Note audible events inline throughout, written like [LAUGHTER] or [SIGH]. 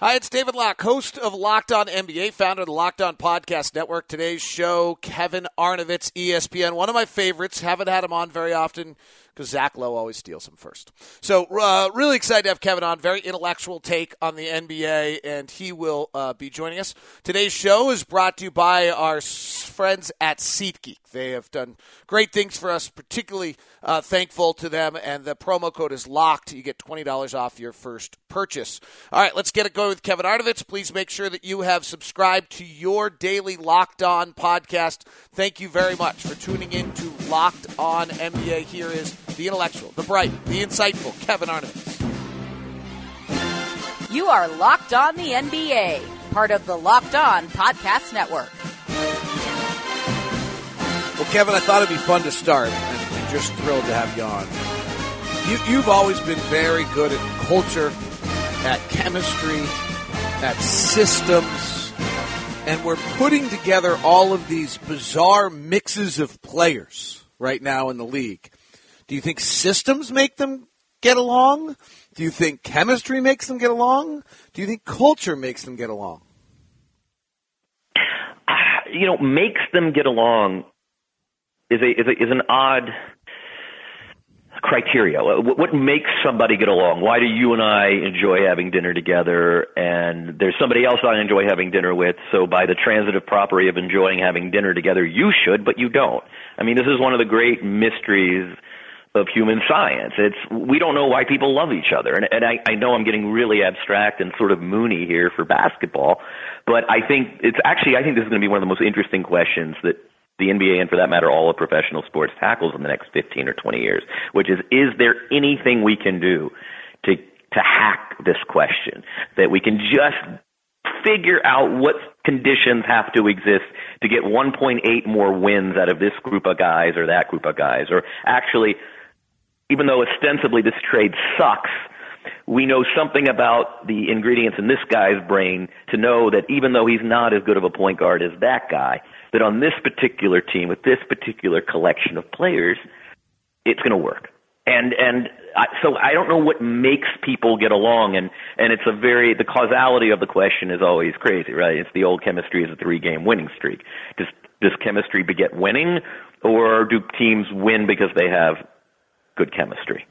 Hi, it's David Locke, host of Locked On NBA, founder of the Locked On Podcast Network. Today's show, Kevin Arnovitz, ESPN, one of my favorites. Haven't had him on very often because Zach Lowe always steals them first. So, uh, really excited to have Kevin on. Very intellectual take on the NBA, and he will uh, be joining us. Today's show is brought to you by our friends at SeatGeek. They have done great things for us, particularly uh, thankful to them, and the promo code is locked. You get $20 off your first purchase. All right, let's get it going with Kevin Arnovitz. Please make sure that you have subscribed to your daily Locked On podcast. Thank you very much for tuning in to Locked On NBA. Here is the intellectual, the bright, the insightful Kevin Arnovitz. You are Locked On the NBA, part of the Locked On Podcast Network. Well, Kevin, I thought it'd be fun to start, and, and just thrilled to have you on. You, you've always been very good at culture, at chemistry, at systems, and we're putting together all of these bizarre mixes of players right now in the league. Do you think systems make them get along? Do you think chemistry makes them get along? Do you think culture makes them get along? Ah, you know, makes them get along is a is a is an odd criteria. What makes somebody get along? Why do you and I enjoy having dinner together, and there's somebody else I enjoy having dinner with? So by the transitive property of enjoying having dinner together, you should, but you don't. I mean, this is one of the great mysteries of human science. It's we don't know why people love each other, and, and I, I know I'm getting really abstract and sort of moony here for basketball, but I think it's actually I think this is going to be one of the most interesting questions that the NBA and for that matter all of professional sports tackles in the next 15 or 20 years, which is is there anything we can do to to hack this question that we can just figure out what conditions have to exist to get 1.8 more wins out of this group of guys or that group of guys or actually even though ostensibly this trade sucks we know something about the ingredients in this guy's brain to know that even though he's not as good of a point guard as that guy, that on this particular team with this particular collection of players, it's going to work. And and I, so I don't know what makes people get along, and and it's a very the causality of the question is always crazy, right? It's the old chemistry is a three game winning streak. Does does chemistry beget winning, or do teams win because they have good chemistry?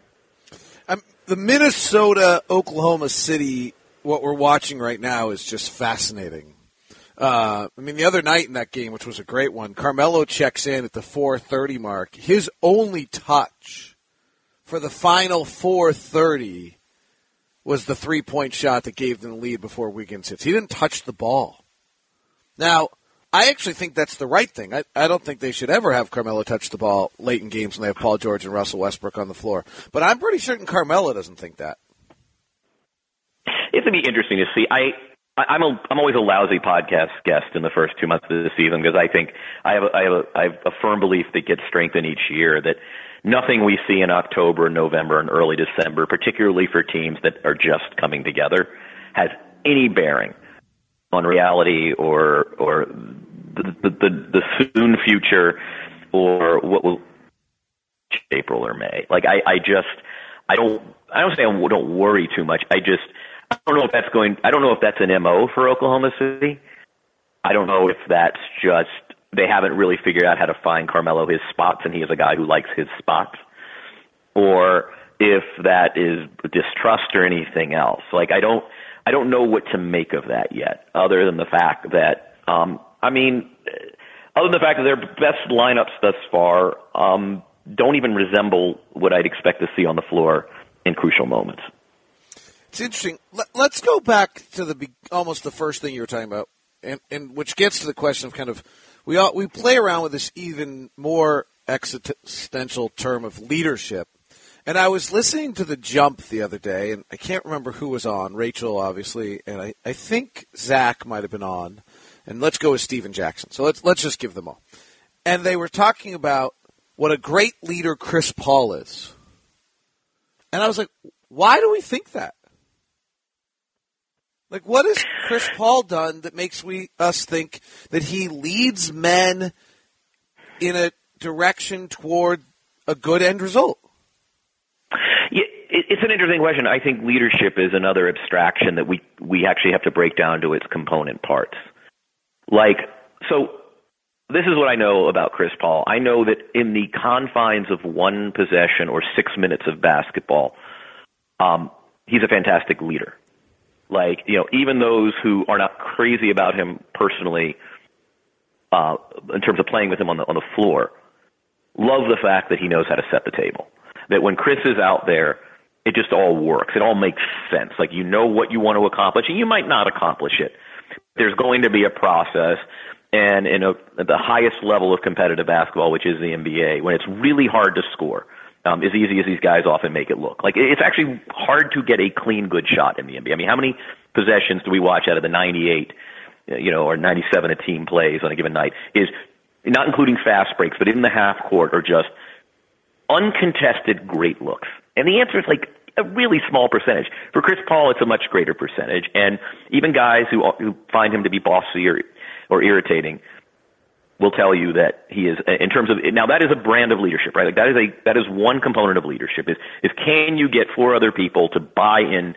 Um, the Minnesota Oklahoma City, what we're watching right now is just fascinating. Uh, I mean, the other night in that game, which was a great one, Carmelo checks in at the 4:30 mark. His only touch for the final 4:30 was the three-point shot that gave them the lead before Wiggins hits. He didn't touch the ball. Now, I actually think that's the right thing. I, I don't think they should ever have Carmelo touch the ball late in games when they have Paul George and Russell Westbrook on the floor. But I'm pretty certain Carmelo doesn't think that. It's going to be interesting to see. I I'm a I'm always a lousy podcast guest in the first two months of the season because I think I have a, I have a, I have a firm belief that gets strengthened each year that nothing we see in October, and November, and early December, particularly for teams that are just coming together, has any bearing on reality or or the the, the, the soon future or what will April or May. Like I I just I don't I don't say I don't worry too much. I just I don't know if that's going. I don't know if that's an mo for Oklahoma City. I don't know if that's just they haven't really figured out how to find Carmelo his spots, and he is a guy who likes his spots, or if that is distrust or anything else. Like I don't, I don't know what to make of that yet, other than the fact that, um, I mean, other than the fact that their best lineups thus far um, don't even resemble what I'd expect to see on the floor in crucial moments. It's interesting. Let, us go back to the almost the first thing you were talking about, and, and which gets to the question of kind of we all, we play around with this even more existential term of leadership. And I was listening to the Jump the other day, and I can't remember who was on. Rachel, obviously, and I, I think Zach might have been on. And let's go with Stephen Jackson. So let's let's just give them all. And they were talking about what a great leader Chris Paul is. And I was like, why do we think that? Like, what has Chris Paul done that makes we us think that he leads men in a direction toward a good end result? It's an interesting question. I think leadership is another abstraction that we we actually have to break down to its component parts. Like, so this is what I know about Chris Paul. I know that in the confines of one possession or six minutes of basketball, um, he's a fantastic leader. Like, you know, even those who are not crazy about him personally, uh, in terms of playing with him on the on the floor, love the fact that he knows how to set the table. That when Chris is out there, it just all works. It all makes sense. Like you know what you want to accomplish, and you might not accomplish it. There's going to be a process, and in a, the highest level of competitive basketball, which is the NBA, when it's really hard to score, um, as easy as these guys often make it look. Like it's actually hard to get a clean, good shot in the NBA. I mean, how many possessions do we watch out of the 98, you know, or 97 a team plays on a given night? Is not including fast breaks, but in the half court, are just uncontested great looks. And the answer is like a really small percentage. For Chris Paul, it's a much greater percentage. And even guys who, who find him to be bossy or, or irritating will tell you that he is, in terms of, now that is a brand of leadership, right? Like that is a, that is one component of leadership is, is can you get four other people to buy in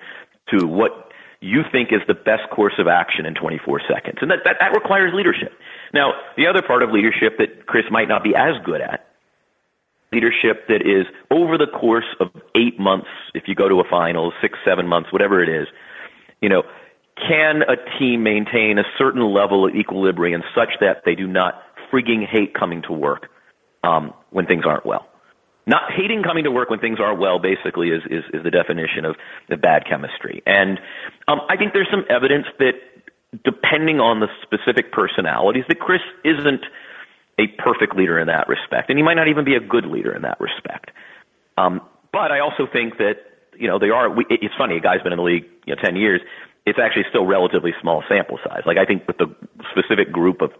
to what you think is the best course of action in 24 seconds? And that, that, that requires leadership. Now, the other part of leadership that Chris might not be as good at leadership that is over the course of eight months, if you go to a final, six, seven months, whatever it is, you know, can a team maintain a certain level of equilibrium such that they do not frigging hate coming to work um, when things aren't well? Not hating coming to work when things aren't well basically is, is, is the definition of the bad chemistry. And um, I think there's some evidence that depending on the specific personalities, that Chris isn't – a perfect leader in that respect, and he might not even be a good leader in that respect. Um, but I also think that you know they are. We, it's funny, a guy's been in the league you know ten years. It's actually still relatively small sample size. Like I think with the specific group of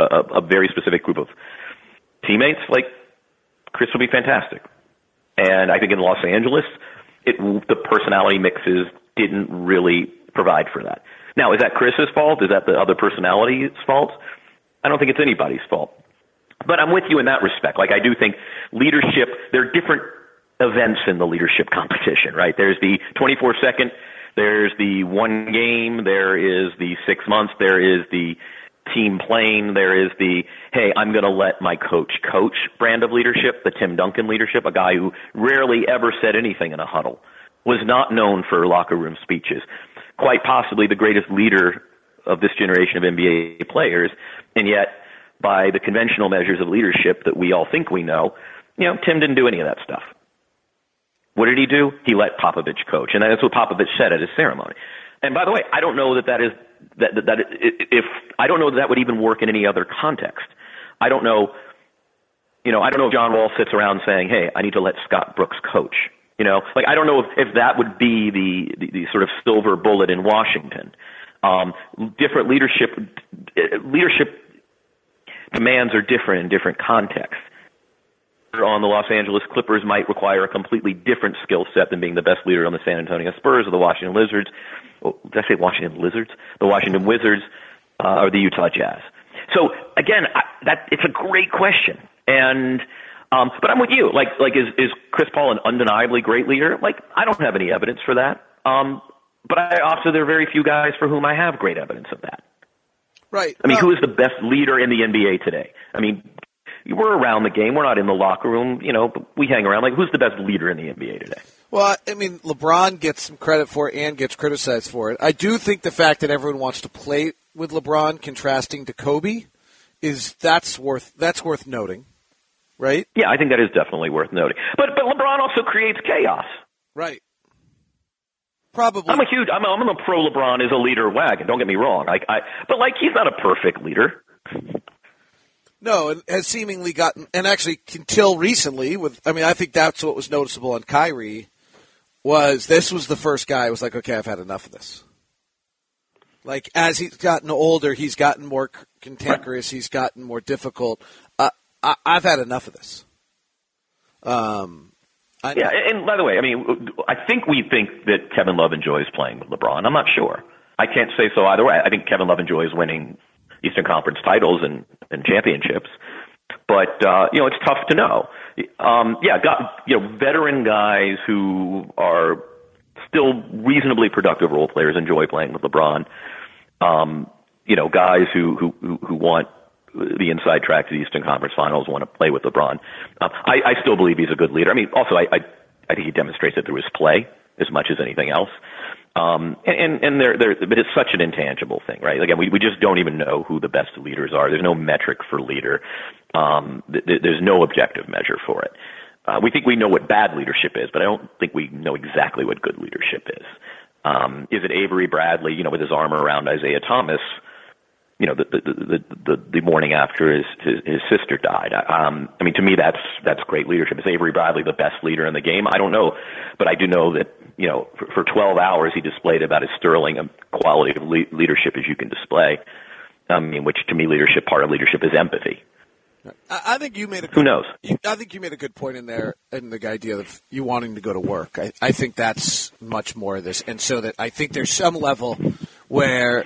uh, a very specific group of teammates, like Chris would be fantastic. And I think in Los Angeles, it the personality mixes didn't really provide for that. Now, is that Chris's fault? Is that the other personality's fault? I don't think it's anybody's fault. But I'm with you in that respect. Like I do think leadership, there are different events in the leadership competition, right? There's the 24 second, there's the one game, there is the six months, there is the team playing, there is the, hey, I'm going to let my coach coach brand of leadership, the Tim Duncan leadership, a guy who rarely ever said anything in a huddle, was not known for locker room speeches, quite possibly the greatest leader of this generation of NBA players, and yet by the conventional measures of leadership that we all think we know, you know, Tim didn't do any of that stuff. What did he do? He let Popovich coach, and that's what Popovich said at his ceremony. And by the way, I don't know that that is that that, that if I don't know that that would even work in any other context. I don't know. You know, I don't know if John Wall sits around saying, "Hey, I need to let Scott Brooks coach." You know, like I don't know if, if that would be the, the the sort of silver bullet in Washington. Um, different leadership leadership demands are different in different contexts. On the Los Angeles Clippers might require a completely different skill set than being the best leader on the San Antonio Spurs or the Washington Lizards. Oh, did I say Washington Lizards? The Washington Wizards uh, or the Utah Jazz. So again, I, that it's a great question, and um, but I'm with you. Like like is is Chris Paul an undeniably great leader? Like I don't have any evidence for that. Um, but I also there are very few guys for whom I have great evidence of that. Right. I mean, who is the best leader in the NBA today? I mean, we're around the game. We're not in the locker room. You know, but we hang around. Like, who's the best leader in the NBA today? Well, I mean, LeBron gets some credit for it and gets criticized for it. I do think the fact that everyone wants to play with LeBron, contrasting to Kobe, is that's worth that's worth noting, right? Yeah, I think that is definitely worth noting. But but LeBron also creates chaos. Right. Probably. I'm a huge. I'm a, I'm a pro LeBron as a leader wagon. Don't get me wrong. I, I, but like he's not a perfect leader. No, and has seemingly gotten, and actually until recently, with I mean, I think that's what was noticeable on Kyrie was this was the first guy who was like, okay, I've had enough of this. Like as he's gotten older, he's gotten more cantankerous. He's gotten more difficult. Uh, I, I've had enough of this. Um, I yeah, and by the way, I mean, I think we think that Kevin Love enjoys playing with LeBron. I'm not sure. I can't say so either way. I think Kevin Love enjoys winning Eastern Conference titles and, and championships. but uh, you know it's tough to know. Um, yeah, got you know veteran guys who are still reasonably productive role players enjoy playing with LeBron. Um, you know, guys who who who want the inside track to the Eastern Conference Finals want to play with LeBron. Um, I, I still believe he's a good leader. I mean, also I, I I think he demonstrates it through his play as much as anything else. Um, and and they're, they're, but it's such an intangible thing, right? Again, we we just don't even know who the best leaders are. There's no metric for leader. Um, th- there's no objective measure for it. Uh, we think we know what bad leadership is, but I don't think we know exactly what good leadership is. Um, is it Avery Bradley, you know, with his arm around Isaiah Thomas, you know, the the the the, the morning after his, his his sister died? Um, I mean, to me, that's that's great leadership. Is Avery Bradley the best leader in the game? I don't know, but I do know that you know, for, for 12 hours he displayed about as sterling a quality of le- leadership as you can display. I mean, which to me, leadership part of leadership is empathy. I think you made a. Good, Who knows? I think you made a good point in there, in the idea of you wanting to go to work. I, I think that's much more of this, and so that I think there's some level where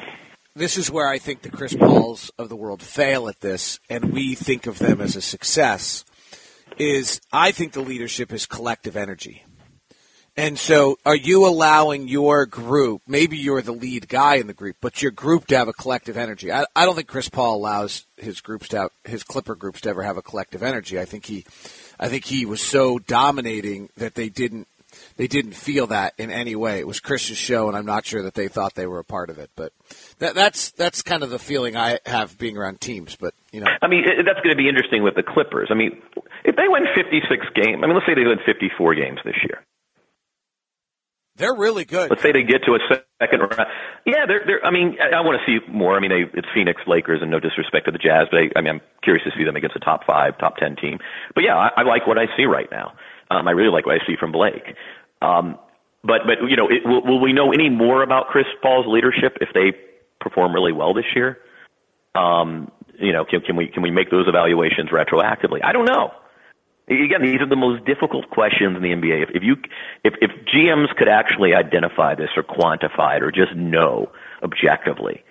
this is where I think the Chris Pauls of the world fail at this, and we think of them as a success. Is I think the leadership is collective energy. And so, are you allowing your group, maybe you're the lead guy in the group, but your group to have a collective energy? I, I don't think Chris Paul allows his groups to have, his Clipper groups to ever have a collective energy. I think he, I think he was so dominating that they didn't, they didn't feel that in any way. It was Chris's show, and I'm not sure that they thought they were a part of it. But that, that's that's kind of the feeling I have being around teams. But you know, I mean, that's going to be interesting with the Clippers. I mean, if they win 56 games, I mean, let's say they win 54 games this year they're really good. Let's say they get to a second round. Yeah, they're. they're I mean, I, I want to see more. I mean, they, it's Phoenix Lakers, and no disrespect to the Jazz, but I, I mean, I'm curious to see them against a top five, top ten team. But yeah, I, I like what I see right now. Um, I really like what I see from Blake. Um, but but you know, it, will, will we know any more about Chris Paul's leadership if they perform really well this year? Um, you know, can, can we can we make those evaluations retroactively? I don't know. Again, these are the most difficult questions in the NBA. If, if you, if, if GMs could actually identify this or quantify it or just know objectively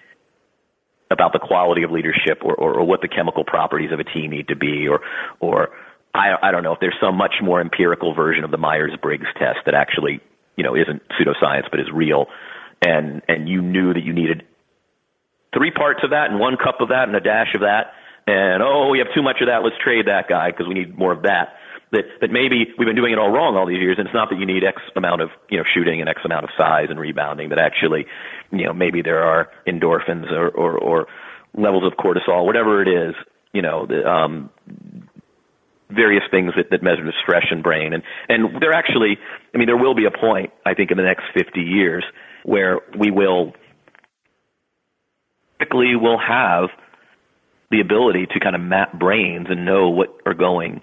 about the quality of leadership or, or, or what the chemical properties of a team need to be, or, or I, I don't know if there's some much more empirical version of the Myers-Briggs test that actually, you know, isn't pseudoscience but is real, and and you knew that you needed three parts of that and one cup of that and a dash of that and oh, we have too much of that. Let's trade that guy because we need more of that. That that maybe we've been doing it all wrong all these years, and it's not that you need X amount of you know shooting and X amount of size and rebounding, but actually, you know, maybe there are endorphins or or, or levels of cortisol, whatever it is, you know, the, um, various things that, that measure stress in brain. And, and there actually, I mean, there will be a point, I think, in the next 50 years where we will, typically will have the ability to kind of map brains and know what are going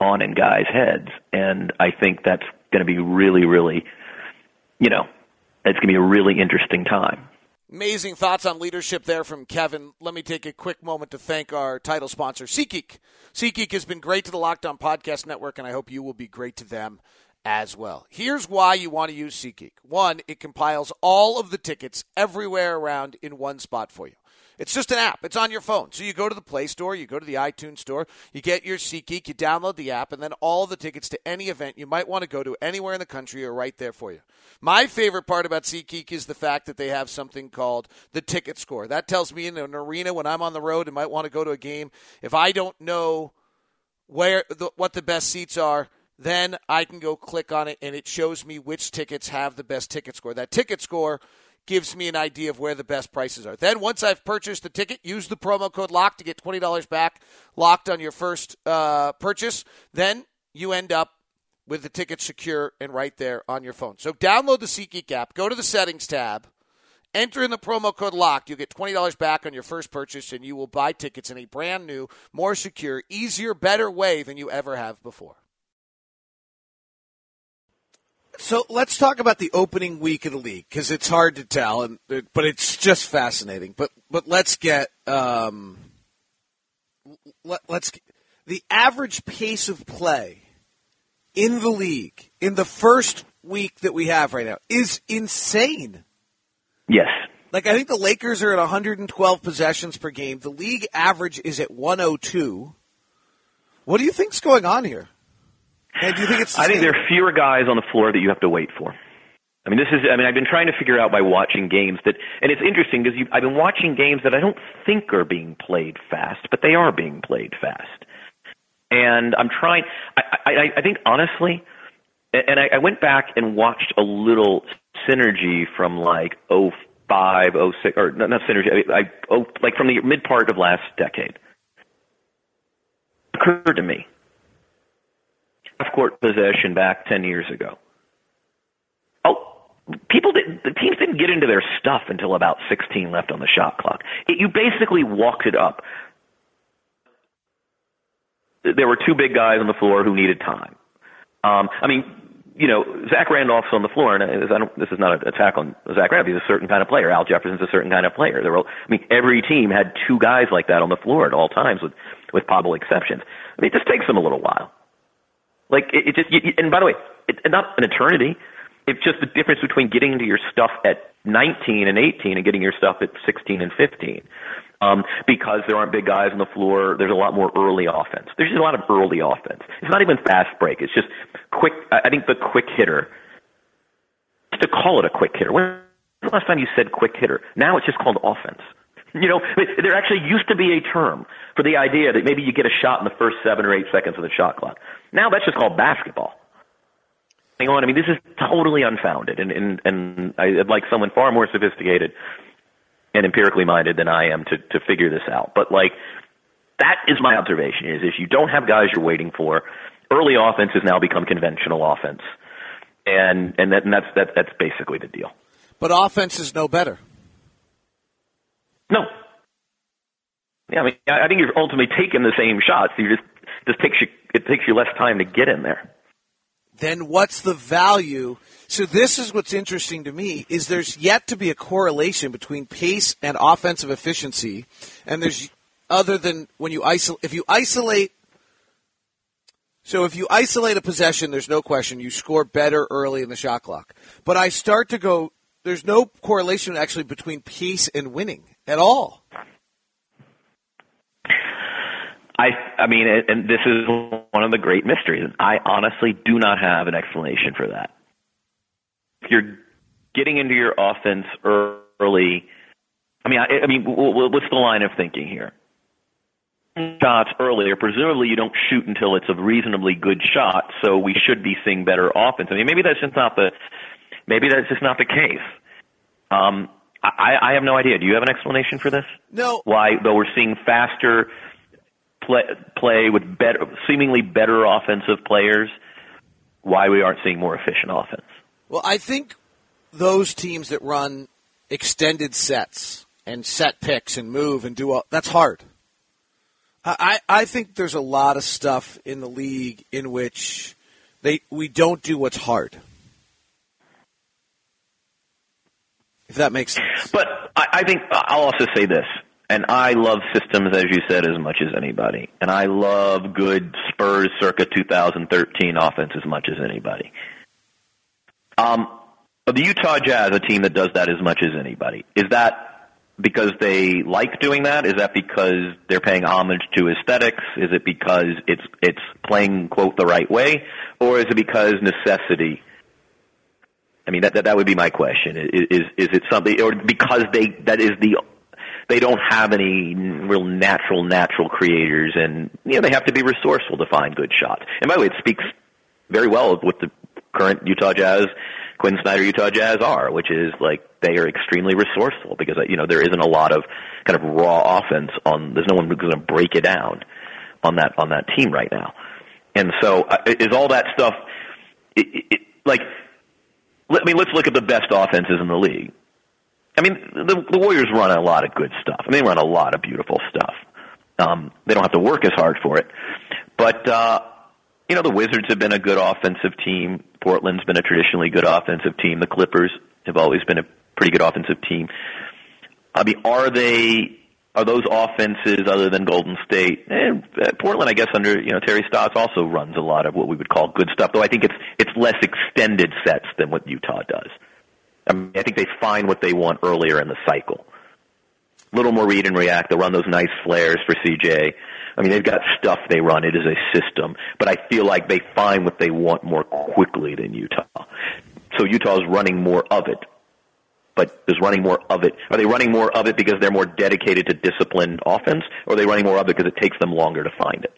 on in guys' heads. And I think that's going to be really, really, you know, it's going to be a really interesting time. Amazing thoughts on leadership there from Kevin. Let me take a quick moment to thank our title sponsor, SeatGeek. SeatGeek has been great to the Locked On Podcast Network, and I hope you will be great to them as well. Here's why you want to use SeatGeek. One, it compiles all of the tickets everywhere around in one spot for you. It's just an app. It's on your phone. So you go to the Play Store, you go to the iTunes Store, you get your SeatGeek, you download the app, and then all the tickets to any event you might want to go to anywhere in the country are right there for you. My favorite part about SeatGeek is the fact that they have something called the ticket score. That tells me in an arena when I'm on the road and might want to go to a game, if I don't know where the, what the best seats are, then I can go click on it and it shows me which tickets have the best ticket score. That ticket score gives me an idea of where the best prices are. Then once I've purchased the ticket, use the promo code LOCK to get $20 back locked on your first uh, purchase. Then you end up with the ticket secure and right there on your phone. So download the SeatGeek app, go to the settings tab, enter in the promo code LOCK. You'll get $20 back on your first purchase and you will buy tickets in a brand new, more secure, easier, better way than you ever have before. So let's talk about the opening week of the league because it's hard to tell, and but it's just fascinating. But but let's get um, let, let's the average pace of play in the league in the first week that we have right now is insane. Yes. Like I think the Lakers are at 112 possessions per game. The league average is at 102. What do you think's going on here? And do you think it's? I think there are fewer guys on the floor that you have to wait for. I mean, this is. I mean, I've been trying to figure out by watching games that, and it's interesting because I've been watching games that I don't think are being played fast, but they are being played fast. And I'm trying. I, I, I think honestly, and I, I went back and watched a little synergy from like oh five, oh six, or not, not synergy. I, I oh like from the mid part of last decade. It occurred to me half court possession back 10 years ago. Oh, people did, the teams didn't get into their stuff until about 16 left on the shot clock. It, you basically walked it up. There were two big guys on the floor who needed time. Um, I mean, you know, Zach Randolph's on the floor, and I don't, this is not an attack on Zach Randolph. He's a certain kind of player. Al Jefferson's a certain kind of player. There were, I mean, every team had two guys like that on the floor at all times, with with possible exceptions. I mean, it just takes them a little while. Like it, it just, you, and by the way, it, not an eternity. It's just the difference between getting into your stuff at 19 and 18 and getting your stuff at 16 and 15. Um, because there aren't big guys on the floor, there's a lot more early offense. There's just a lot of early offense. It's not even fast break. It's just quick. I think the quick hitter. To call it a quick hitter. When the last time you said quick hitter? Now it's just called offense. You know, there actually used to be a term for the idea that maybe you get a shot in the first seven or eight seconds of the shot clock. Now that's just called basketball. Hang on, I mean, this is totally unfounded, and and and I'd like someone far more sophisticated and empirically minded than I am to to figure this out. But like, that is my observation: is if you don't have guys you're waiting for, early offense has now become conventional offense, and and, that, and that's that, that's basically the deal. But offense is no better. No. Yeah, I mean, I think you're ultimately taking the same shots. You just just takes you it takes you less time to get in there. Then what's the value? So this is what's interesting to me is there's yet to be a correlation between pace and offensive efficiency, and there's other than when you isolate if you isolate. So if you isolate a possession, there's no question you score better early in the shot clock. But I start to go. There's no correlation actually between pace and winning at all. I, I mean, and this is one of the great mysteries. I honestly do not have an explanation for that. If you're getting into your offense early, I mean, I, I mean, what's the line of thinking here? Shots earlier, presumably you don't shoot until it's a reasonably good shot, so we should be seeing better offense. I mean, maybe that's just not the, maybe that's just not the case. Um, I, I have no idea. Do you have an explanation for this? No. Why, though we're seeing faster play, play with better, seemingly better offensive players, why we aren't seeing more efficient offense? Well, I think those teams that run extended sets and set picks and move and do all that's hard. I, I think there's a lot of stuff in the league in which they we don't do what's hard. If that makes sense. But I, I think I'll also say this and I love systems, as you said, as much as anybody. And I love good Spurs circa 2013 offense as much as anybody. Um, the Utah Jazz, a team that does that as much as anybody, is that because they like doing that? Is that because they're paying homage to aesthetics? Is it because it's it's playing quote the right way, or is it because necessity? I mean, that that, that would be my question. Is, is is it something, or because they that is the they don't have any real natural natural creators, and you know they have to be resourceful to find good shots. And by the way, it speaks very well with the current Utah Jazz, Quin Snyder Utah Jazz are, which is like they are extremely resourceful because you know there isn't a lot of kind of raw offense on. There's no one who's going to break it down on that on that team right now. And so, uh, is all that stuff it, it, like? I mean, let's look at the best offenses in the league. I mean, the, the Warriors run a lot of good stuff. I mean, they run a lot of beautiful stuff. Um, they don't have to work as hard for it. But, uh, you know, the Wizards have been a good offensive team. Portland's been a traditionally good offensive team. The Clippers have always been a pretty good offensive team. I mean, are they, are those offenses other than Golden State? And uh, Portland, I guess, under, you know, Terry Stotts also runs a lot of what we would call good stuff, though I think it's, it's less extended sets than what Utah does. I, mean, I think they find what they want earlier in the cycle. A little more read and react. They'll run those nice flares for CJ. I mean, they've got stuff they run. It is a system, but I feel like they find what they want more quickly than Utah. So Utah is running more of it. But is running more of it? Are they running more of it because they're more dedicated to disciplined offense, or are they running more of it because it takes them longer to find it?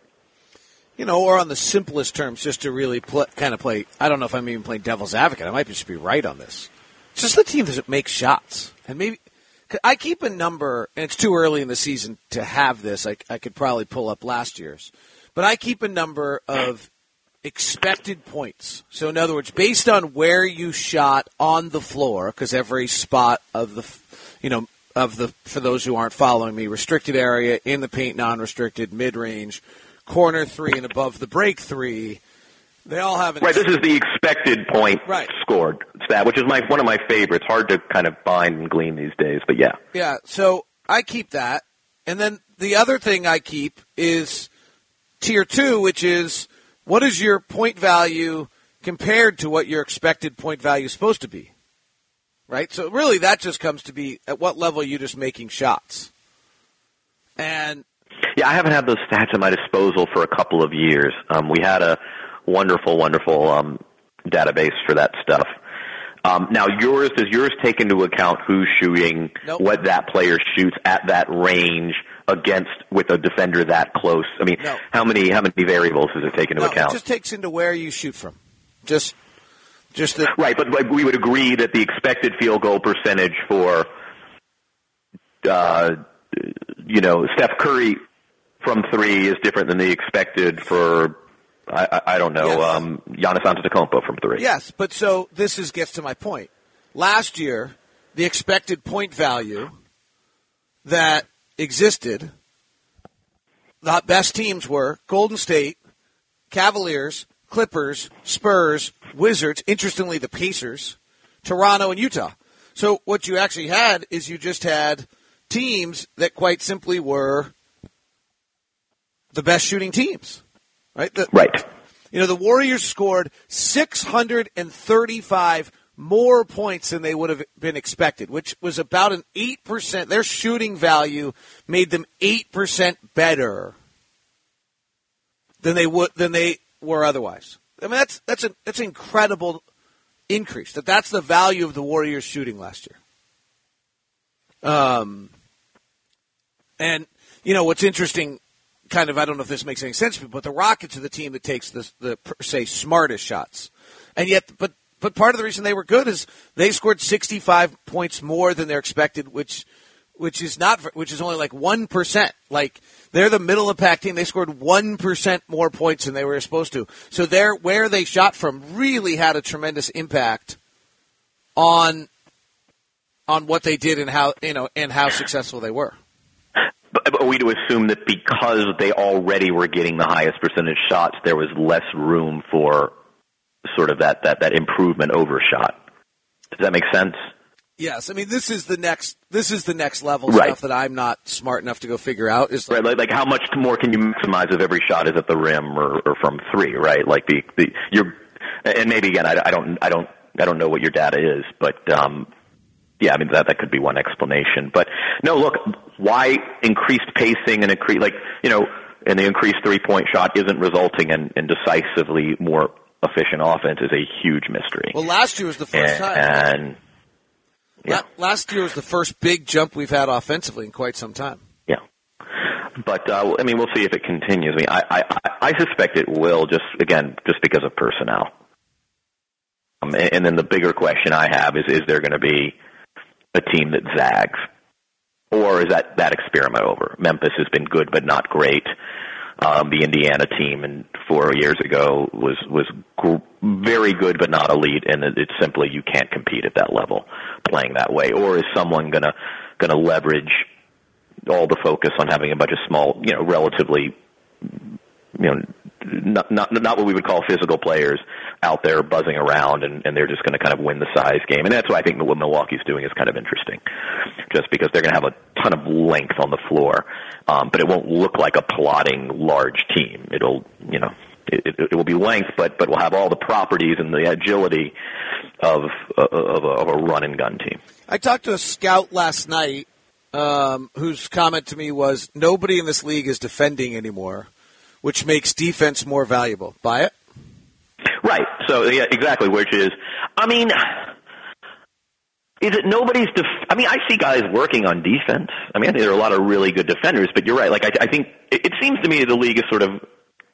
You know, or on the simplest terms, just to really kind of play. I don't know if I'm even playing devil's advocate. I might just be right on this. Just the team that makes shots, and maybe I keep a number, and it's too early in the season to have this. I, I could probably pull up last year's, but I keep a number of expected points. So, in other words, based on where you shot on the floor, because every spot of the, you know, of the for those who aren't following me, restricted area in the paint, non-restricted, mid-range, corner three, and above the break three. They all have right. This is the expected point right. scored stat, which is my one of my favorites. Hard to kind of bind and glean these days, but yeah. Yeah. So I keep that, and then the other thing I keep is tier two, which is what is your point value compared to what your expected point value is supposed to be? Right? So really that just comes to be at what level are you just making shots? And yeah, I haven't had those stats at my disposal for a couple of years. Um, we had a wonderful, wonderful um, database for that stuff. Um, now, yours does yours take into account who's shooting, nope. what that player shoots at that range against with a defender that close? I mean, no. how many how many variables does it take into no, account? It just takes into where you shoot from. Just just the right, but, but we would agree that the expected field goal percentage for uh, you know Steph Curry from three is different than the expected for I, I don't know, yes. um, Giannis Antetokounmpo from three. Yes, but so this is gets to my point. Last year, the expected point value that existed, the best teams were Golden State, Cavaliers, Clippers, Spurs, Wizards, interestingly the Pacers, Toronto, and Utah. So what you actually had is you just had teams that quite simply were the best shooting teams. Right? The, right. You know, the Warriors scored 635 more points than they would have been expected, which was about an 8%. Their shooting value made them 8% better than they would than they were otherwise. I mean, that's that's an that's an incredible increase. That that's the value of the Warriors shooting last year. Um, and you know what's interesting kind of I don't know if this makes any sense, but the Rockets are the team that takes the the se smartest shots, and yet, but but part of the reason they were good is they scored 65 points more than they're expected, which which is not which is only like one percent. Like they're the middle of pack team. They scored one percent more points than they were supposed to. So they're where they shot from really had a tremendous impact on on what they did and how you know and how successful they were. Are we to assume that because they already were getting the highest percentage shots, there was less room for sort of that, that, that improvement overshot? Does that make sense? Yes, I mean this is the next this is the next level right. stuff that I'm not smart enough to go figure out. Is like, right, like, like how much more can you maximize if every shot is at the rim or, or from three? Right, like the the you're and maybe again I, I don't I don't I don't know what your data is, but um, yeah, I mean that that could be one explanation. But no, look, why increased pacing and increase like you know, and the increased three point shot isn't resulting in, in decisively more efficient offense is a huge mystery. Well, last year was the first and, time. And yeah. last year was the first big jump we've had offensively in quite some time. Yeah. But uh, I mean, we'll see if it continues. I mean, I, I, I suspect it will. Just again, just because of personnel. Um, and, and then the bigger question I have is: Is there going to be a team that zags? Or is that, that experiment over? Memphis has been good but not great. Um, the Indiana team and four years ago was was gr- very good but not elite, and it, it's simply you can't compete at that level playing that way. Or is someone gonna gonna leverage all the focus on having a bunch of small, you know, relatively, you know, not not not what we would call physical players out there buzzing around, and, and they're just going to kind of win the size game. And that's what I think what Milwaukee's doing is kind of interesting, just because they're going to have a ton of length on the floor, um, but it won't look like a plotting large team. It'll you know it, it, it will be length, but but will have all the properties and the agility of of a, of a run and gun team. I talked to a scout last night um, whose comment to me was, "Nobody in this league is defending anymore, which makes defense more valuable." Buy it? Right. So yeah, exactly. Which is, I mean, is it nobody's? Def- I mean, I see guys working on defense. I mean, I think there are a lot of really good defenders. But you're right. Like I, I think it, it seems to me the league is sort of.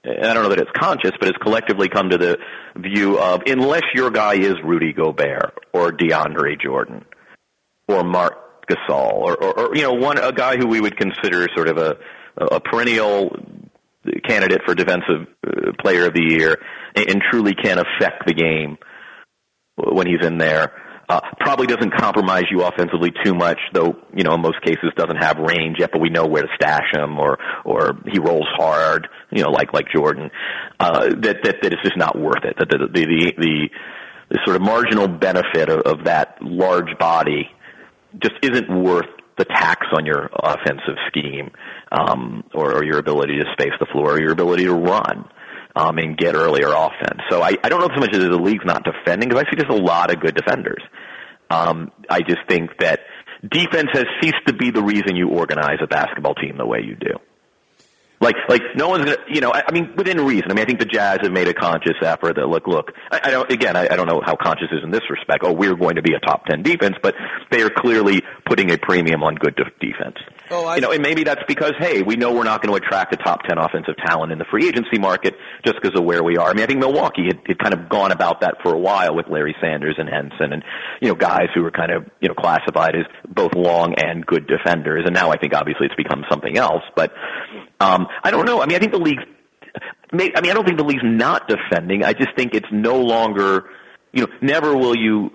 I don't know that it's conscious, but it's collectively come to the view of unless your guy is Rudy Gobert or DeAndre Jordan or Marc Gasol or, or, or you know one a guy who we would consider sort of a a perennial candidate for defensive uh, player of the year and, and truly can affect the game when he's in there. Uh, probably doesn't compromise you offensively too much, though. You know, in most cases, doesn't have range yet, but we know where to stash him, or or he rolls hard. You know, like like Jordan. Uh, that that that it's just not worth it. That the the the, the, the sort of marginal benefit of, of that large body just isn't worth the tax on your offensive scheme, um, or, or your ability to space the floor, or your ability to run um, and get earlier offense. So I, I don't know so much as the league's not defending because I see just a lot of good defenders. Um, I just think that defense has ceased to be the reason you organize a basketball team the way you do. Like, like no one's gonna, you know. I, I mean, within reason. I mean, I think the Jazz have made a conscious effort that look, look. I, I don't. Again, I, I don't know how conscious is in this respect. Oh, we're going to be a top ten defense, but they are clearly putting a premium on good de- defense. Oh, I, you know, and maybe that's because hey, we know we're not going to attract a top ten offensive talent in the free agency market just because of where we are. I mean, I think Milwaukee had, had kind of gone about that for a while with Larry Sanders and Henson, and you know, guys who were kind of you know classified as both long and good defenders. And now I think obviously it's become something else. But um, I don't know. I mean, I think the league's. I mean, I don't think the league's not defending. I just think it's no longer. You know, never will you.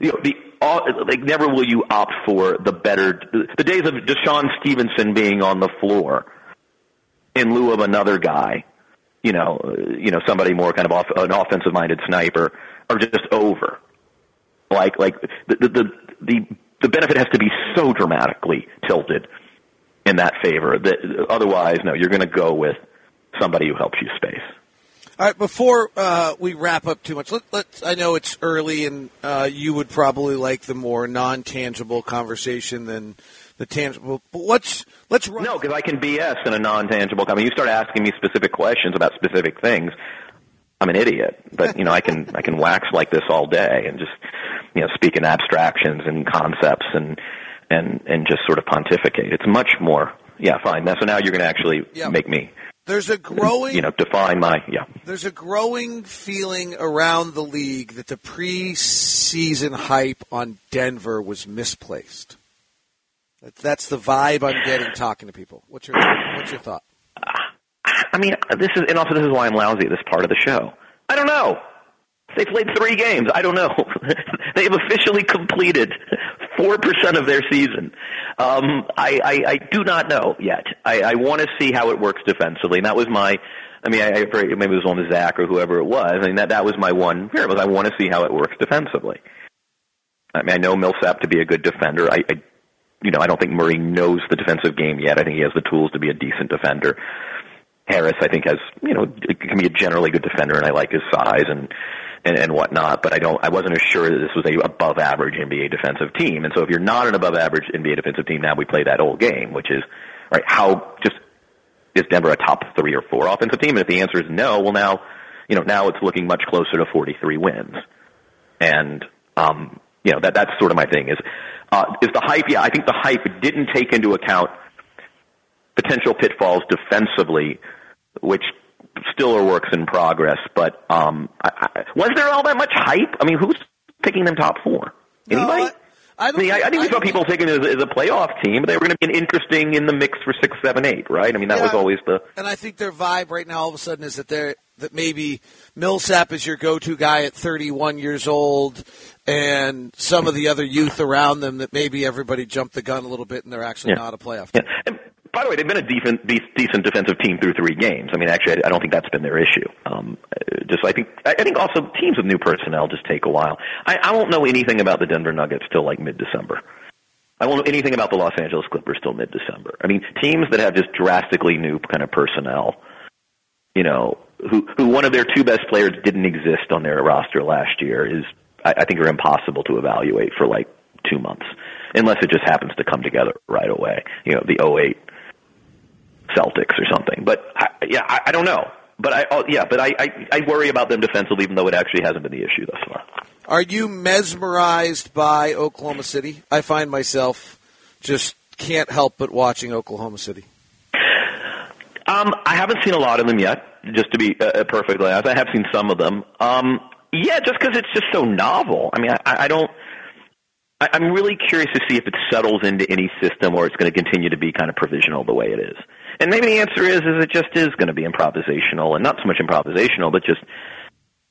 You know, the like never will you opt for the better the days of DeShawn Stevenson being on the floor in lieu of another guy, you know, you know somebody more kind of off, an offensive minded sniper are just over. Like like the, the the the the benefit has to be so dramatically tilted in that favor that otherwise no you're going to go with somebody who helps you space. All right, before uh, we wrap up too much, let, let I know it's early, and uh, you would probably like the more non-tangible conversation than the tangible. But let's let's run. No, because I can BS in a non-tangible. I mean, you start asking me specific questions about specific things. I'm an idiot, but you know, I can I can wax like this all day and just you know speak in abstractions and concepts and and and just sort of pontificate. It's much more. Yeah, fine. Now, so now you're going to actually Yeah. make me There's a growing you know define my yeah. There's a growing feeling around the league that the preseason hype on Denver was misplaced. That's the vibe I'm getting talking to people. What's your What's your thought? Uh, I mean, this is, and also this is why I'm lousy at this part of the show. I don't know. They played three games. I don't know. [LAUGHS] they have officially completed four percent of their season. Um, I, I, I do not know yet. I, I want to see how it works defensively, and that was my. I mean, I, I maybe it was on Zach or whoever it was. I mean, that that was my one was I want to see how it works defensively. I mean, I know Millsap to be a good defender. I, I, you know, I don't think Murray knows the defensive game yet. I think he has the tools to be a decent defender. Harris, I think, has you know can be a generally good defender, and I like his size and and, and whatnot. But I don't, I wasn't as sure that this was a above average NBA defensive team. And so, if you're not an above average NBA defensive team, now we play that old game, which is right. How just is Denver a top three or four offensive team? And if the answer is no, well now, you know, now it's looking much closer to 43 wins. And um, you know that that's sort of my thing is uh, is the hype. Yeah, I think the hype didn't take into account potential pitfalls defensively, which still are works in progress. But um, I, I, was there all that much hype? I mean, who's picking them top four? Anybody? No, I, I, mean, I, I think we saw people taking it as, as a playoff team, but they were going to be an interesting in the mix for six, seven, eight, right? I mean, that Yeah. was always the. and I think their vibe right now, all of a sudden, is that they're that maybe Millsap is your go-to guy at 31 years old, and some of the other youth around them that maybe everybody jumped the gun a little bit, and they're actually Yeah. not a playoff. Yeah. And by the way, they've been a decent, de- decent defensive team through three games. I mean, actually, I don't think that's been their issue. Um, uh, just I think I I think also teams with new personnel just take a while. I, I won't know anything about the Denver Nuggets till like mid-December. I won't know anything about the Los Angeles Clippers till mid-December. I mean, teams that have just drastically new kind of personnel, you know, who who one of their two best players didn't exist on their roster last year is I, I think are impossible to evaluate for like two months. unless it just happens to come together right away. You know, the 08 Celtics or something. But I, yeah, I, I don't know. But I, oh, yeah, but I, I, I worry about them defensively, even though it actually hasn't been the issue thus far. Are you mesmerized by Oklahoma City? I find myself just can't help but watching Oklahoma City. Um, I haven't seen a lot of them yet. Just to be uh, perfectly honest, I have seen some of them. Um, yeah, just because it's just so novel. I mean, I, I don't. I, I'm really curious to see if it settles into any system or it's going to continue to be kind of provisional the way it is. And maybe the answer is is it just is going to be improvisational and not so much improvisational, but just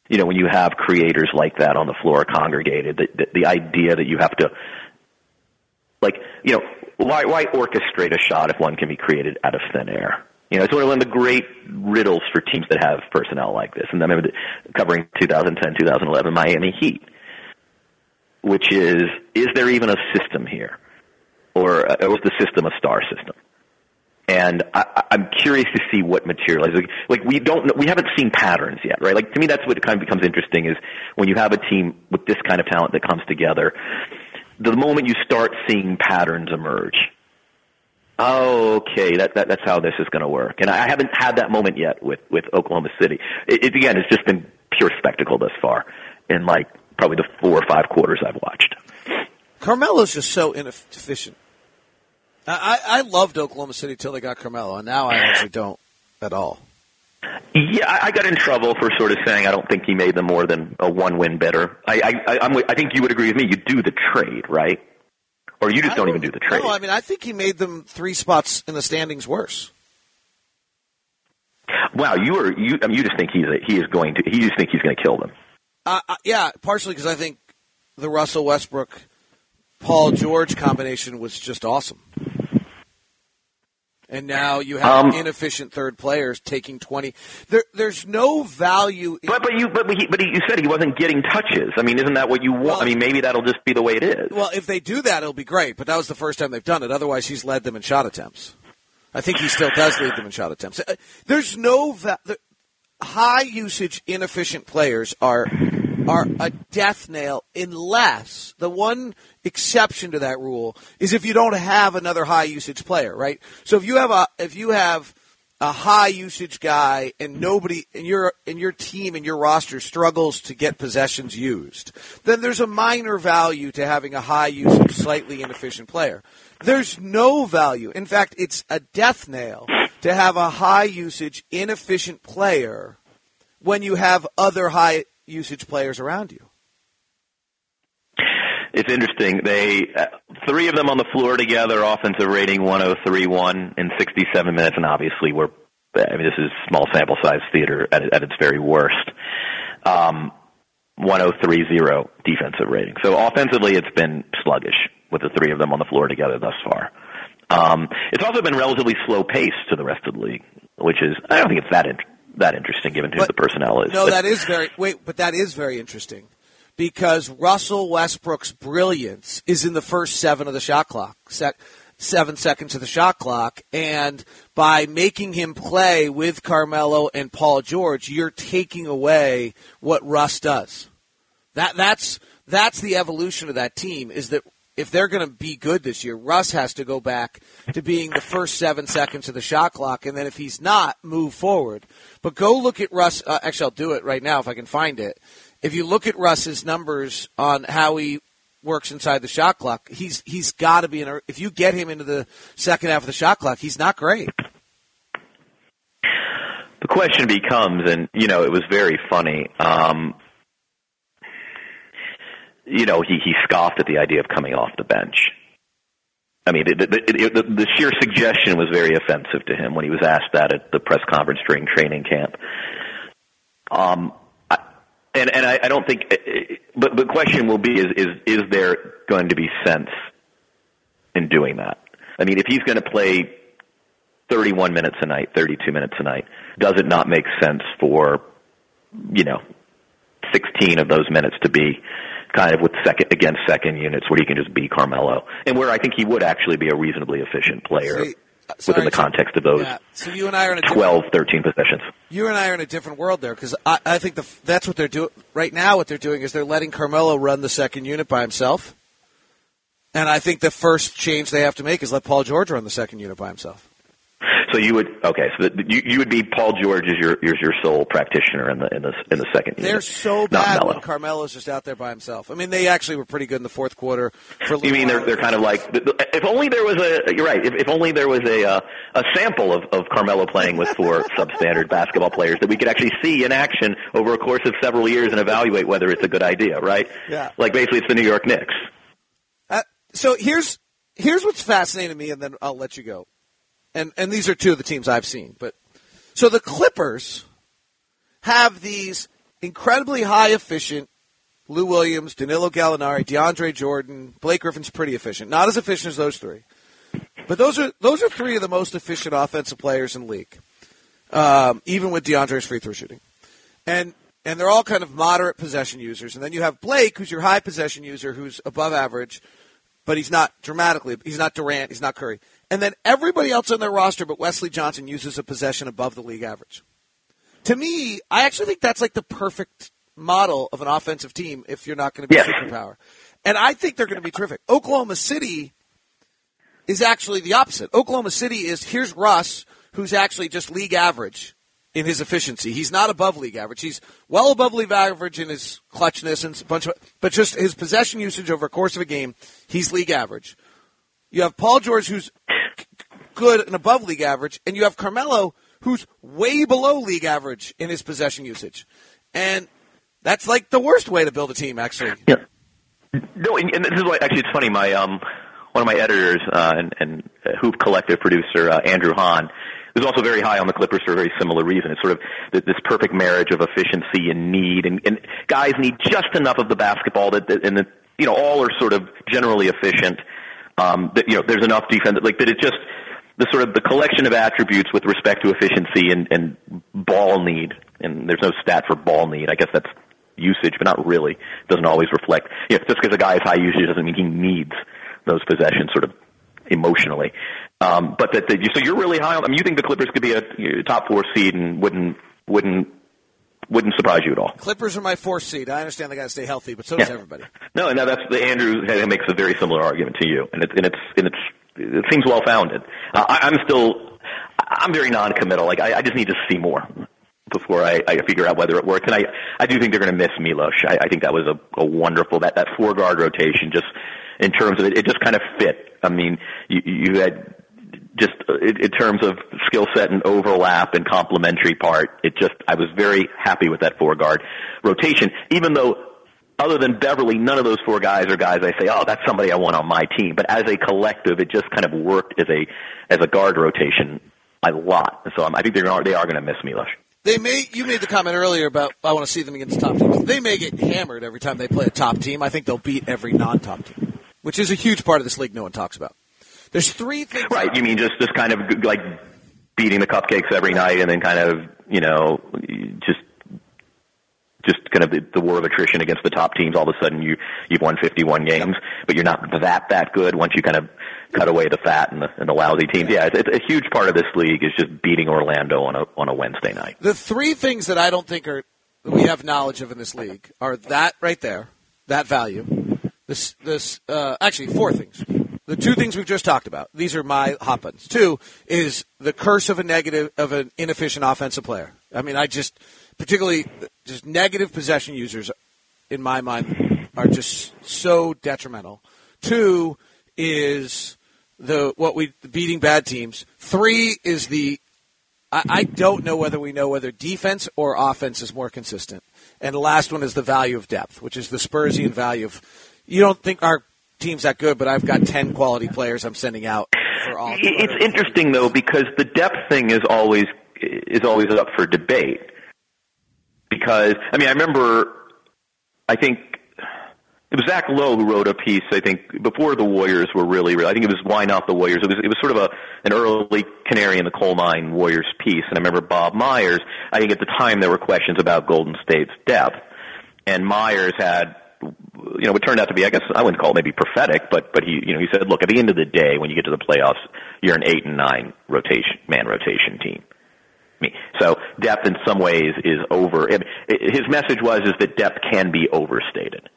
you know when you have creators like that on the floor congregated, the, the, the idea that you have to like you know why why orchestrate a shot if one can be created out of thin air? You know, it's one of the great riddles for teams that have personnel like this. And I remember covering 2010, 2011 Miami Heat, which is, is there even a system here? Or, uh, was the system a star system? And I, I'm curious to see what materializes. Like, like we don't, we haven't seen patterns yet, right? Like to me, that's what kind of becomes interesting is when you have a team with this kind of talent that comes together. The moment you start seeing patterns emerge, Oh, okay. That, that that's how this is going to work. And I haven't had that moment yet with with Oklahoma City. It, it again, it's just been pure spectacle thus far in like probably the four or five quarters I've watched. Carmelo's just so inefficient. I, I loved Oklahoma City till they got Carmelo, and now I actually don't at all. Yeah, I got in trouble for sort of saying I don't think he made them more than a one-win better. I, I, I'm, I think you would agree with me. You do the trade, right? Or you just don't, don't, even do the trade? No, I mean, I think he made them three spots in the standings worse. Wow, you are you. I mean, you just think he's a, he is going to. He just think he's going to kill them. Uh, uh, yeah, partially because I think the Russell Westbrook, Paul George combination was just awesome. And now you have um, inefficient third players taking twenty. There, there's no value. In, but but you but he, but you said he wasn't getting touches. I mean, isn't that what you want? Well, I mean, maybe that'll just be the way it is. Well, if they do that, it'll be great. But that was the first time they've done it. Otherwise, he's led them in shot attempts. I think he still does lead them in shot attempts. Uh, there's no va- the, high usage inefficient players are are a death nail unless the one exception to that rule is if you don't have another high usage player, right? So if you have a if you have a high usage guy and nobody in your in your team and your roster struggles to get possessions used, then there's a minor value to having a high usage, slightly inefficient player. There's no value. In fact, it's a death nail to have a high usage, inefficient player when you have other high usage players around you it's interesting. They uh, three of them on the floor together, offensive rating 103.1 in 67 minutes, and obviously we're. I mean, this is small sample size theater at, at its very worst. Um, 103.0 defensive rating. So offensively, it's been sluggish with the three of them on the floor together thus far. Um, it's also been relatively slow pace to the rest of the league, which is I don't think it's that in, that interesting given who but, the personnel is. No, but, that is very wait, but that is very interesting because Russell Westbrook's brilliance is in the first seven of the shot clock, sec- seven seconds of the shot clock, and by making him play with Carmelo and Paul George, you're taking away what Russ does. That that's that's the evolution of that team. Is that if they're going to be good this year, Russ has to go back to being the first seven seconds of the shot clock, and then if he's not, move forward. But go look at Russ. Uh, actually, I'll do it right now if I can find it if you look at Russ's numbers on how he works inside the shot clock, he's he's got to be in. A, if you get him into the second half of the shot clock, he's not great. The question becomes, and you know, it was very funny. Um, you know, he he scoffed at the idea of coming off the bench. I mean, the, the, the, the sheer suggestion was very offensive to him when he was asked that at the press conference during training camp. Um, I, and and I, I don't think, but the question will be: is is is there going to be sense in doing that? I mean, if he's going to play 31 minutes a night, 32 minutes a night, does it not make sense for you know 16 of those minutes to be kind of with second against second units where he can just be Carmelo, and where I think he would actually be a reasonably efficient player. See, Sorry, within the context of those yeah. so you and I are in a 12, 13 possessions. You and I are in a different world there because I, I think the, that's what they're doing right now. What they're doing is they're letting Carmelo run the second unit by himself, And I think the first change they have to make is let Paul George run the second unit by himself. So you would okay. So the, you you would be Paul George as your as your sole practitioner in the in the in the second. They're unit, so bad when Carmelo's just out there by himself. I mean, they actually were pretty good in the fourth quarter. For you mean they're they're kind of like if only there was a you're right. If, if only there was a uh, a sample of of Carmelo playing with four [LAUGHS] substandard basketball players that we could actually see in action over a course of several years and evaluate whether it's a good idea. Right? Yeah. Like basically, it's the New York Knicks. Uh, so here's here's what's fascinating to me, and then I'll let you go and and these are two of the teams I've seen. But so the Clippers have these incredibly high efficient Lou Williams, Danilo Gallinari, DeAndre Jordan, Blake Griffin's pretty efficient. Not as efficient as those three, but those are those are three of the most efficient offensive players in the league, um, even with DeAndre's free throw shooting, and and they're all kind of moderate possession users. And then you have Blake, who's your high possession user, who's above average, but he's not dramatically. He's not Durant. He's not Curry. And then everybody else on their roster but Wesley Johnson uses a possession above the league average. To me, I actually think that's like the perfect model of an offensive team if you're not going to be yes. superpower. And I think they're going to be terrific. Oklahoma City is actually the opposite. Oklahoma City is here's Russ, who's actually just league average in his efficiency. He's not above league average. He's well above league average in his clutchness and a bunch of, but just his possession usage over a course of a game, he's league average. You have Paul George, who's good and above league average, and you have Carmelo, who's way below league average in his possession usage. And that's like the worst way to build a team, actually. Yeah. No, and, and this is why actually it's funny. My um, one of my editors uh, and, and Hoop Collective producer uh, Andrew Han is also very high on the Clippers for a very similar reason. It's sort of this perfect marriage of efficiency and need, and, and guys need just enough of the basketball that, and the, you know all are sort of generally efficient. Um, that you know there's enough defense like that. It just the sort of the collection of attributes with respect to efficiency and, and ball need. And there's no stat for ball need. I guess that's usage, but not really. It doesn't always reflect. You know, just because a guy has high usage doesn't mean he needs those possessions sort of emotionally. Um, but that, that you, so you're really high on. I mean, you think the Clippers could be a top four seed and wouldn't wouldn't wouldn't surprise you at all. Clippers are my fourth seed. I understand they got to stay healthy, but so does everybody. No, and that's the Andrew makes a very similar argument to you, and it's and it's and it's it seems well founded. Uh, I, I'm still I'm very non-committal. Like I, I just need to see more before I, I figure out whether it works. And I I do think they're going to miss Milos. I, I think that was a, a wonderful that that four guard rotation just in terms of it, it just kind of fit. I mean, you, you had just in, in terms of skill set and overlap and complementary part, it just I was very happy with that four guard rotation. Even though other than Beverley, none of those four guys are guys I say, oh, that's somebody I want on my team. But as a collective, it just kind of worked as a as a guard rotation a lot. So um, I think they are going to miss Milos. They may. You made the comment earlier about I want to see them against top teams. They may get hammered every time they play a top team. I think they'll beat every non-top team, which is a huge part of this league. No one talks about. There's three things. Right. You mean just just kind of like beating the cupcakes every night, and then kind of you know just just kind of the, the war of attrition against the top teams. All of a sudden, you you've won 51 games, but you're not that that good once you kind of cut away the fat and the, and the lousy teams. Yeah, it's, it's a huge part of this league is just beating Orlando on a on a Wednesday night. The three things that I don't think are we have knowledge of in this league are that right there, that value. This this uh, actually four things. The two things we've just talked about. These are my hot buttons. Two is the curse of a negative of an inefficient offensive player. I mean, I just particularly just negative possession users, in my mind, are just so detrimental. Two is the what we beating bad teams. Three is the I, I don't know whether we know whether defense or offense is more consistent. And the last one is the value of depth, which is the Spursian value of you don't think our team's that good, but I've got ten quality players I'm sending out for all. It's interesting though because the depth thing is always is always up for debate because I mean I remember I think it was Zach Lowe who wrote a piece I think before the Warriors were really, really I think it was why not the Warriors it was it was sort of a an early canary in the coal mine Warriors piece and I remember Bob Myers I think at the time there were questions about Golden State's depth and Myers had you know, it turned out to be, I guess, I wouldn't call it maybe prophetic, but but he, you know, he said, look, at the end of the day, when you get to the playoffs, you're an eight and nine rotation man rotation team me. So depth in some ways is over. His message was is that depth can be overstated.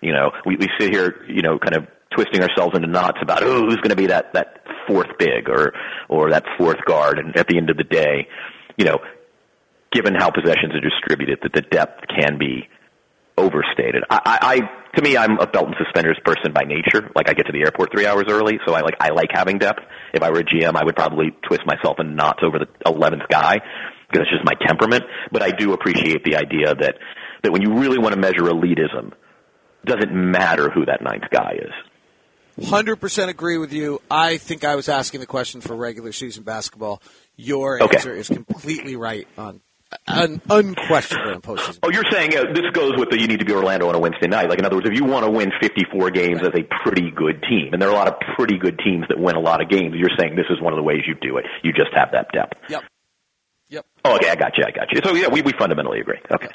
You know, we, we sit here, you know, kind of twisting ourselves into knots about oh who's going to be that that fourth big or or that fourth guard, and at the end of the day, you know, given how possessions are distributed, that the depth can be overstated. I, I, to me, I'm a belt and suspenders person by nature. Like I get to the airport three hours early, so I like I like having depth. If I were a GM, I would probably twist myself in knots over the eleventh guy because it's just my temperament. But I do appreciate the idea that that when you really want to measure elitism, it doesn't matter who that ninth guy is. Hundred percent agree with you. I think I was asking the question for regular season basketball. Your answer okay. is completely right on un- unquestionable in postseason. Oh, you're saying uh, this goes with the you need to be Orlando on a Wednesday night. Like in other words, if you want to win 54 games right. as a pretty good team, and there are a lot of pretty good teams that win a lot of games, you're saying this is one of the ways you do it. You just have that depth. Yep. Yep. Oh, okay, I got you. I got you. So yeah, we we fundamentally agree. Okay.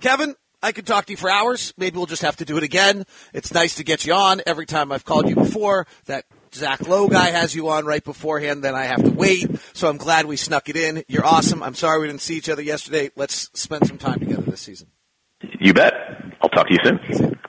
Kevin, I could talk to you for hours. Maybe we'll just have to do it again. It's nice to get you on every time I've called you before. That Zach Lowe guy has you on right beforehand, then I have to wait. So I'm glad we snuck it in. You're awesome. I'm sorry we didn't see each other yesterday. Let's spend some time together this season. You bet. I'll talk to you soon.